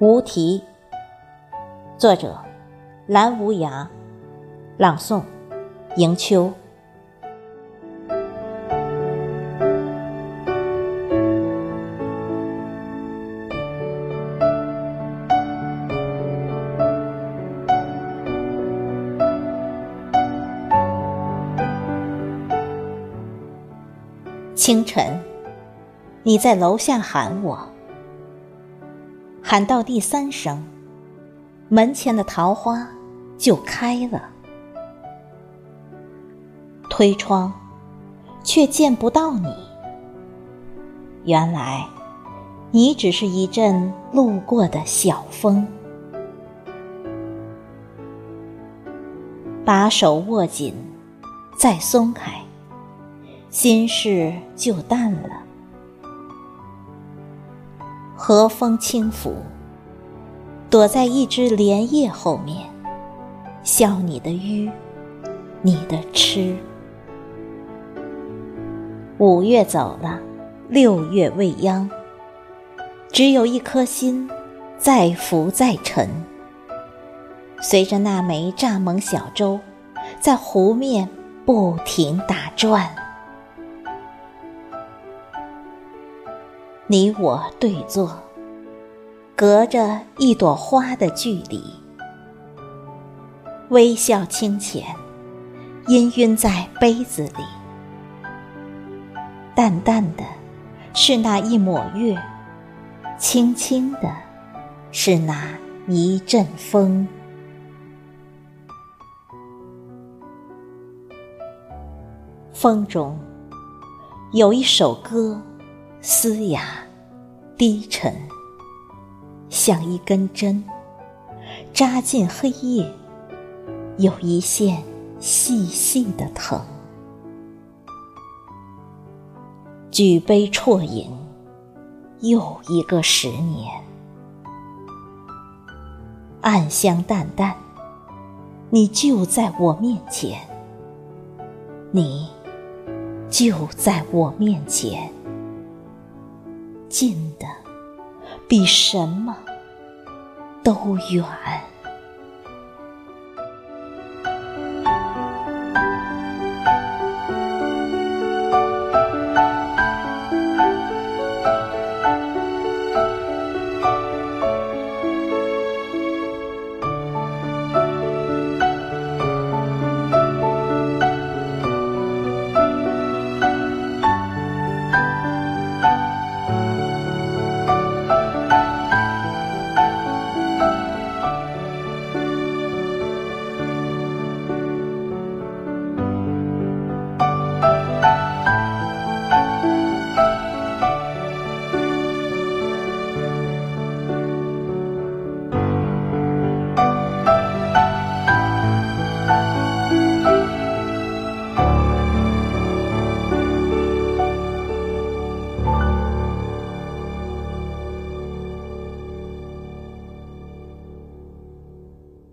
无题。作者：蓝无涯。朗诵：迎秋。清晨，你在楼下喊我，喊到第三声，门前的桃花就开了。推窗，却见不到你。原来，你只是一阵路过的小风。把手握紧，再松开。心事就淡了，和风轻拂，躲在一枝莲叶后面，笑你的愚，你的痴。五月走了，六月未央，只有一颗心在浮在沉，随着那枚蚱蜢小舟，在湖面不停打转。你我对坐，隔着一朵花的距离，微笑清浅，氤氲在杯子里。淡淡的，是那一抹月；轻轻的，是那一阵风。风中有一首歌。嘶哑，低沉，像一根针，扎进黑夜，有一线细细的疼。举杯啜饮，又一个十年，暗香淡淡，你就在我面前，你就在我面前。近的比什么都远。